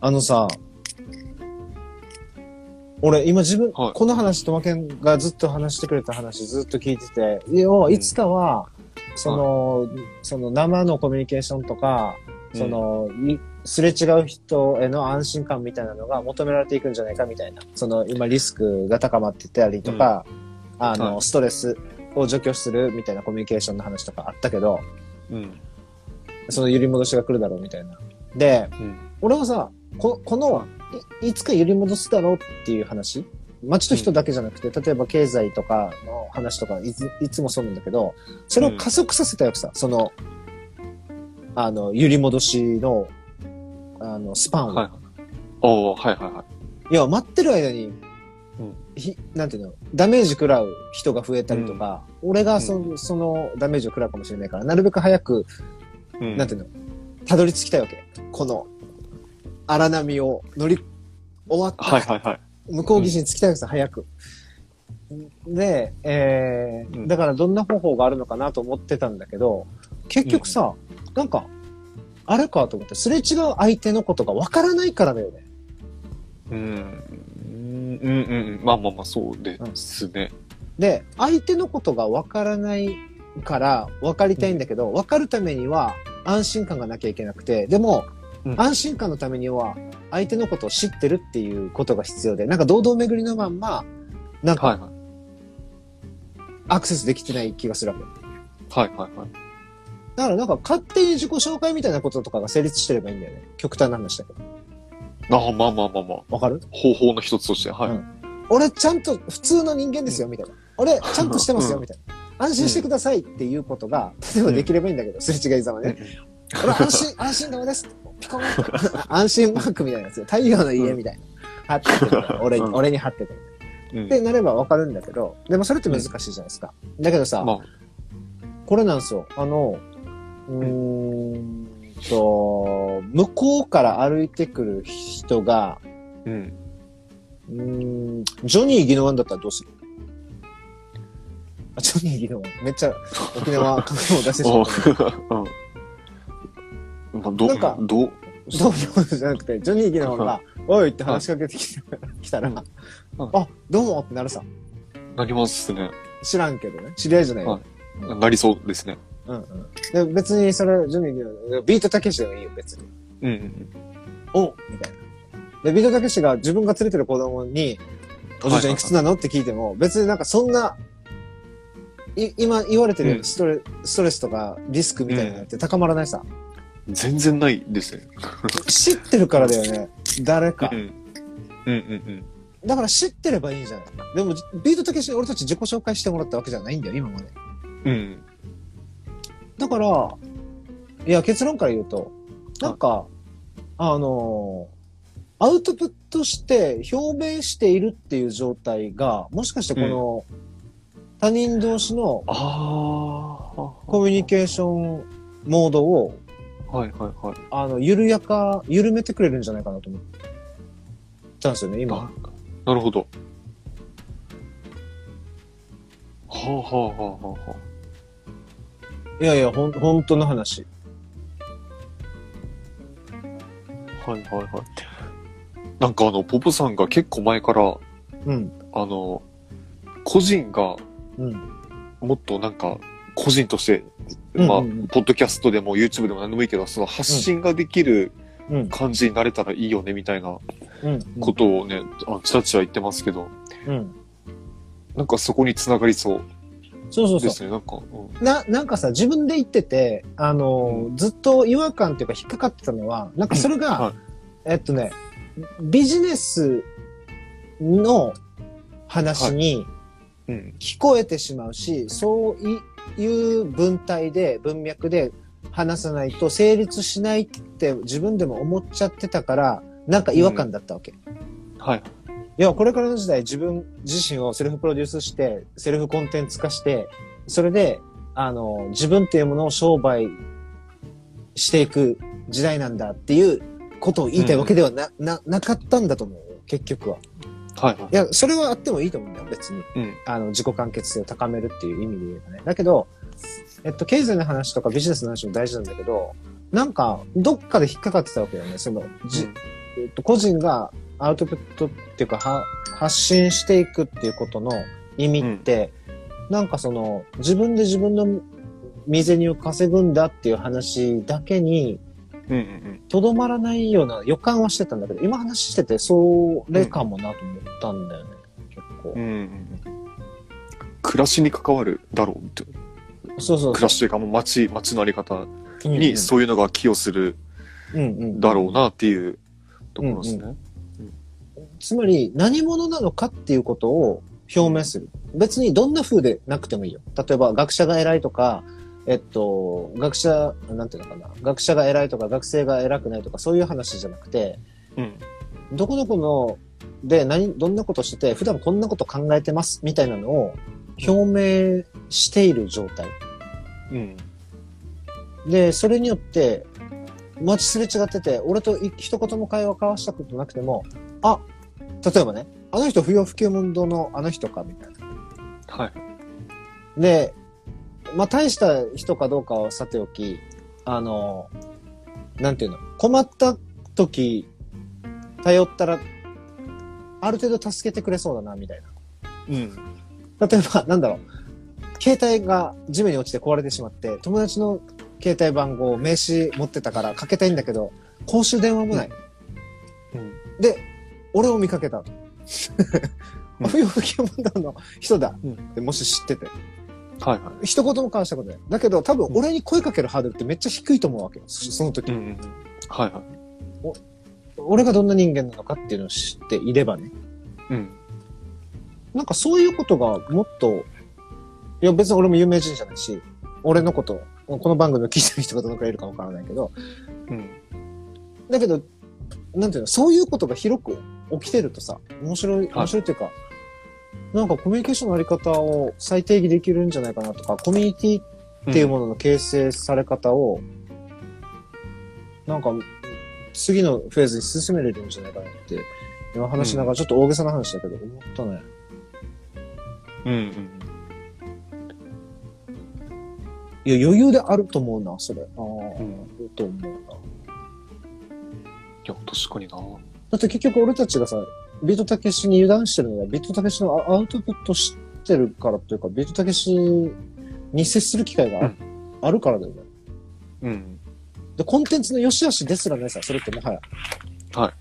あのさ、俺、今自分、はいこの話、とまけんがずっと話してくれた話ずっと聞いてて、要は、いつかは、その、その生のコミュニケーションとか、その、いすれ違う人への安心感みたいなのが求められていくんじゃないかみたいな。その、今リスクが高まってたりとか、あの、はいストレスを除去するみたいなコミュニケーションの話とかあったけど、うん。その揺り戻しが来るだろうみたいな。で、うん。俺はさ、ここのい、いつか揺り戻すだろうっていう話？街と人だけじゃなくて、例えば経済とかの話とかいつ、いつもそうなんだけど、それを加速させたよくさ、その、あの、揺り戻しの、あの、スパンを。はい。おーはいはいはい。いや、待ってる間に、うん。ひ、なんていうの、ダメージ食らう人が増えたりとか、俺がそ,、そのダメージを食らうかもしれないから、なるべく早く、うん。なんていうの、たどり着きたいわけ。この、荒波を乗り、終わった、はいはいはい。向こう岸に着きたいわけさ、早く。で、えーうんだからどんな方法があるのかなと思ってたんだけど、結局さ、なんか、あれかと思って、すれ違う相手のことがわからないからだよね。うん。うんうんうん。まあまあまあ、そうですね。で、相手のことがわからないから分かりたいんだけど、分かるためには安心感がなきゃいけなくて、でも、うん安心感のためには相手のことを知ってるっていうことが必要で、なんか堂々巡りのまんま、なんかはいはい。アクセスできてない気がするわけ。はいはいはい。だからなんか勝手に自己紹介みたいなこととかが成立してればいいんだよね。極端な話だけど。あまあまあまあまあ。わかる？方法の一つとして、はい。うん俺ちゃんと普通の人間ですよ、みたいな。俺ちゃんとしてますよ、うんみたいな。安心してくださいっていうことが、例えばできればいいんだけど、すれ違いざまね。うん俺安心、安心顔です。ピコン安心マークみたいなやつよ。太陽の家みたいな。貼ってて、俺に、俺に貼ってて。うんで、なればわかるんだけど、でもそれって難しいじゃないですか。だけどさ、まあ、これなんですよ。あの、うーんと、向こうから歩いてくる人が、うん。うん、ジョニー・ギノワンだったらどうするジョニー・ギノワン。めっちゃ沖縄感を出してしまった。なんかう、どう、どういうことじゃなくて、ジョニー・ギノワンが、(laughs) おいって話しかけてきた (laughs) 来たら、うんあ、どうもってなるさ。なりますね。知らんけどね。知り合いじゃないよ。はいなりそうですね。うんうん。で別にそれ、ジョニー・ギノワン、ビートたけしでもいいよ、別に。うんうんおみたいな。で、ビートたけしが自分が連れてる子供に、おじいちゃんいくつなのって聞いても、別になんかそんな、い今言われてるストレ,、ストレスとかリスクみたいなのって高まらないさ。うん。全然ないですね。知ってるからだよね。誰かう。ん。うんうんうん。だから知ってればいいんじゃないでも、ビートたけしに俺たち自己紹介してもらったわけじゃないんだよ、今まで。うん。だから、いや、結論から言うと、なんか、あのーアウトプットして表明しているっていう状態が、もしかしてこの、他人同士のああ。コミュニケーションモードを、はいはいはい。あの、緩やか、緩めてくれるんじゃないかなと思ったんですよね、今。ななるほど。はあはあはあはあはあ。いやいや、ほん、本当の話。はいはいはい。なんかあの、ポポさんが結構前から、うん。あの、個人がうん。もっとなんか、個人として、うんまあ、うんうんポッドキャストでも YouTube でも何でもいいけど、その発信ができるうん。感じになれたらいいよね、みたいなうん。ことをね、あちらちら言ってますけど、うん。なんかそこに繋がりそうそうそうそう。ですね、なんか。うんな、なんかさ、自分で言ってて、あのー、ずっと違和感っていうか引っかかってたのは、なんかそれが、はいえっとね、ビジネスの話にうん。聞こえてしまうし、そういう文体で、文脈で話さないと成立しないって自分でも思っちゃってたから、なんか違和感だったわけ。はい。いや、これからの時代自分自身をセルフプロデュースして、セルフコンテンツ化して、それで、あの、自分っていうものを商売していく時代なんだっていうことを言いたいわけではな、な、なかったんだと思うよ。結局は。はいはいい。や、それはあってもいいと思うんだよ、別に。うん。あの、自己完結性を高めるっていう意味で言えばね。だけど、えっと、経済の話とかビジネスの話も大事なんだけど、なんか、どっかで引っかかってたわけよね。その、じ、えっと、個人がアウトプットっていうか、は、発信していくっていうことの意味って、なんかその、自分で自分の身銭を稼ぐんだっていう話だけに、うんうんとどまらないような予感はしてたんだけど、今話してて、それかもなと思ったんだよね、結構うん。うん。暮らしに関わるだろうって。そうそう暮らしというか、もう街、街のあり方。にそういうのが寄与するだろうなっていうところですね。つまり、何者なのかっていうことを表明する。別にどんな風でなくてもいいよ。例えば、学者が偉いとか、えっと、学者、なんていうのかな。学者が偉いとか、学生が偉くないとか、そういう話じゃなくて、うん。どこどこの、で、何、どんなことしてて、普段こんなこと考えてます、みたいなのを表明している状態。うん。で、それによって、街すれ違ってて、俺とい一言も会話交わしたことなくても、あ、例えばね、あの人不要不急問答のあの人か、みたいな。はい。で、まあ、大した人かどうかはさておき、あの、なんていうの、困った時、頼ったら、ある程度助けてくれそうだな、みたいな。うん。例えば、なんだろう、携帯が地面に落ちて壊れてしまって、友達の携帯番号、名刺持ってたからかけたいんだけど、公衆電話もない。うん。で、俺を見かけたと。うん (laughs) 不要不急問題の人だうんもし知ってて。はいはい。一言も交わしたことない。だけど多分俺に声かけるハードルってめっちゃ低いと思うわけよ。そその時、うんうんうん。はいはい。俺がどんな人間なのかっていうのを知っていればね。うん。なんかそういうことがもっと、いや別に俺も有名人じゃないし、俺のこと、この番組を聞いてる人がどのくらいいるかわからないけど、うん。だけど、なんていうの、そういうことが広く起きてるとさ、面白い、い面白いっていうか、なんかコミュニケーションのあり方を再定義できるんじゃないかなとか、コミュニティっていうものの形成され方を、なんか、次のフェーズに進めれるんじゃないかなって、今話しながらちょっと大げさな話だけど、思ったね。うんうん。いや、余裕であると思うな、それ。ああ、んあると思うな。いや、確かにな。だって結局俺たちがさ、ビートたけしに油断してるのは、ビートたけしのアアウトプットしてるからというか、ビートたけしに接する機会があ,、るからだよね。うん。で、コンテンツの良し悪しですらないさ、それってもはや。はい。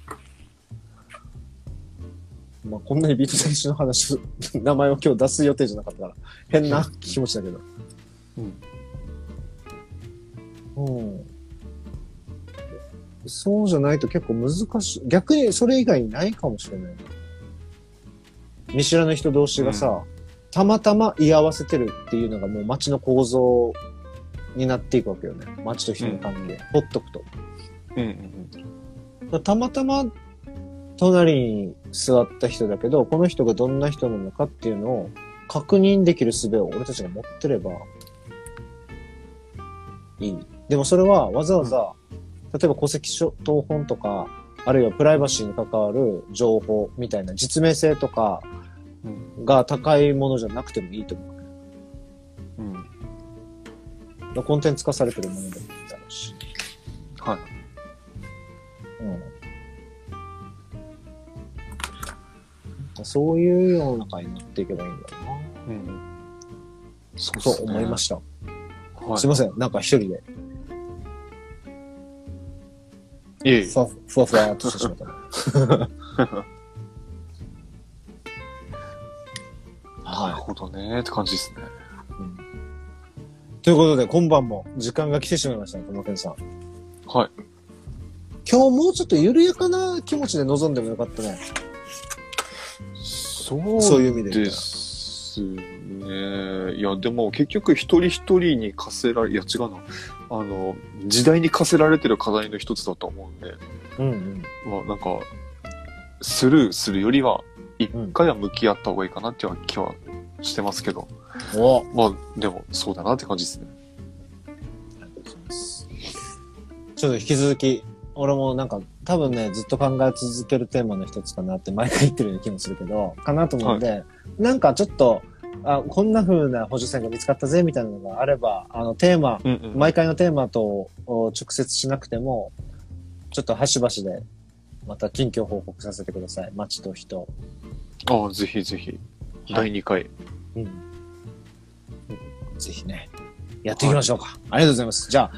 まあ、こんなにビートたけしの話、名前を今日出す予定じゃなかったから、変な気持ちだけど。うん。うん。そうじゃないと結構難しい。逆にそれ以外にないかもしれないな。見知らぬ人同士がさ、たまたま居合わせてるっていうのがもう街の構造になっていくわけよね。街と人の関係。ほっとくと。うんうんだからたまたま隣に座った人だけど、この人がどんな人なのかっていうのを確認できる術を俺たちが持ってればいい。でもそれはわざわざ、例えば戸籍謄本とか、あるいはプライバシーに関わる情報みたいな実名性とかうん。が高いものじゃなくてもいいと思う。うん。コンテンツ化されてるものでもいいだろうし。はい。うん。そういう世の中になっていけばいいんだろうな。うん。そうそう思いました。た。はいすいません。なんか一人で、いえいえふわふわふわっとしてしまったな。(laughs) なるはほどね。って感じですね。い。ということで、今晩も時間が来てしまいましたね、友健さん。はい。今日もうちょっと緩やかな気持ちで臨んでもよかったね。そうそういう意味で言ったらですね。いや、でも結局一人一人に課せられ、いや違うな。あの、時代に課せられてる課題の一つだと思うんで、うんうん。まあなんか、スルーするよりは、一回は向き合った方がいいかなっていう気はしてますけど、おまあでもそうだなって感じですね。ありがとうございます。ちょっと引き続き、俺もなんか多分ね、ずっと考え続けるテーマの一つかなって毎回言ってるような気もするけど、かなと思うんで、なんかちょっと、あ、こんな風な補助線が見つかったぜみたいなのがあれば、あのテーマ、うんうん。毎回のテーマとお直接しなくても、ちょっと端々でまた近況報告させてください。街と人。ああ、ぜひぜひ。第2回。うん。ぜひね、やっていきましょうか。ありがとうございます。じゃあ、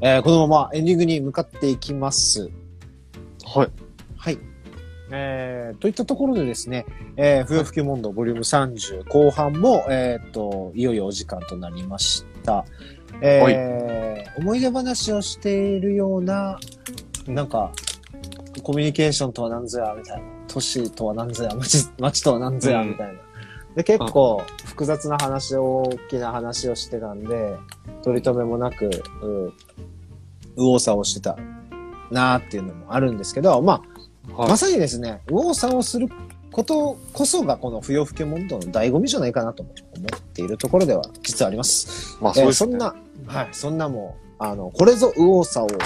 えーこのままエンディングに向かっていきます。はい。はい。えー、といったところでですね、えー、不要不急問答ボリューム30後半も、えーっと、いよいよお時間となりました。えー思い出話をしているような、なんか、コミュニケーションとは何ぞや、みたいな。都市とは何ぞや、街、街とは何ぞや、うんみたいな。で、結構、複雑な話、大きな話をしてたんで、取り留めもなく、う、右往左往してたなーっていうのもあるんですけど、まあ、はいまさにですね、右往左往することこそがこの不要不急問答の醍醐味じゃないかなと思っているところでは実はあります。まあ、えそうですね。ーそんな、はい、そんなもう、あの、これぞ右往左往、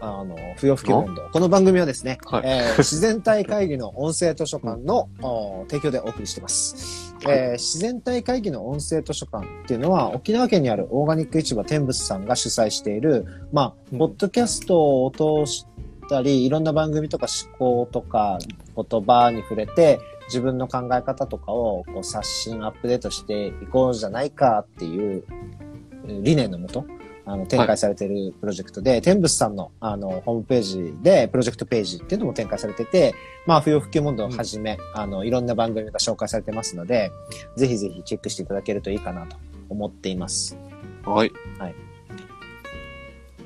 あの、不要不急問答。この番組はですね、はいえー自然体会議の音声図書館の、お提供でお送りしています。えー自然体会議の音声図書館っていうのは、沖縄県にあるオーガニック市場天仏さんが主催している、まあ、うんポッドキャストを通したり、いろんな番組とか思考とか言葉に触れて、自分の考え方とかをこう刷新、アップデートしていこうじゃないかっていう理念のもと、あの、展開されているプロジェクトで、天仏さんの、あの、ホームページで、プロジェクトページっていうのも展開されてて、まあ、不要不急問答をはじめ、あの、いろんな番組が紹介されてますので、ぜひぜひチェックしていただけるといいかなと思っています。はい。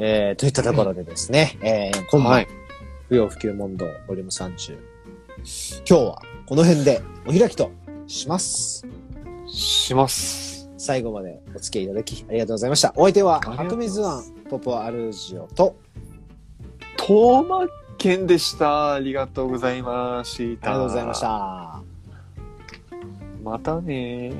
えー、といったところでですね、えー、今晩、はい。不要不急問答、ボリューム30。今日は、この辺でお開きとします。します。最後までお付き合いいただき、ありがとうございました。お相手は、ありがとう白ございます水湾、ポポアルジオと、トーマケンでした。ありがとうございました。ありがとうございまし。た。またね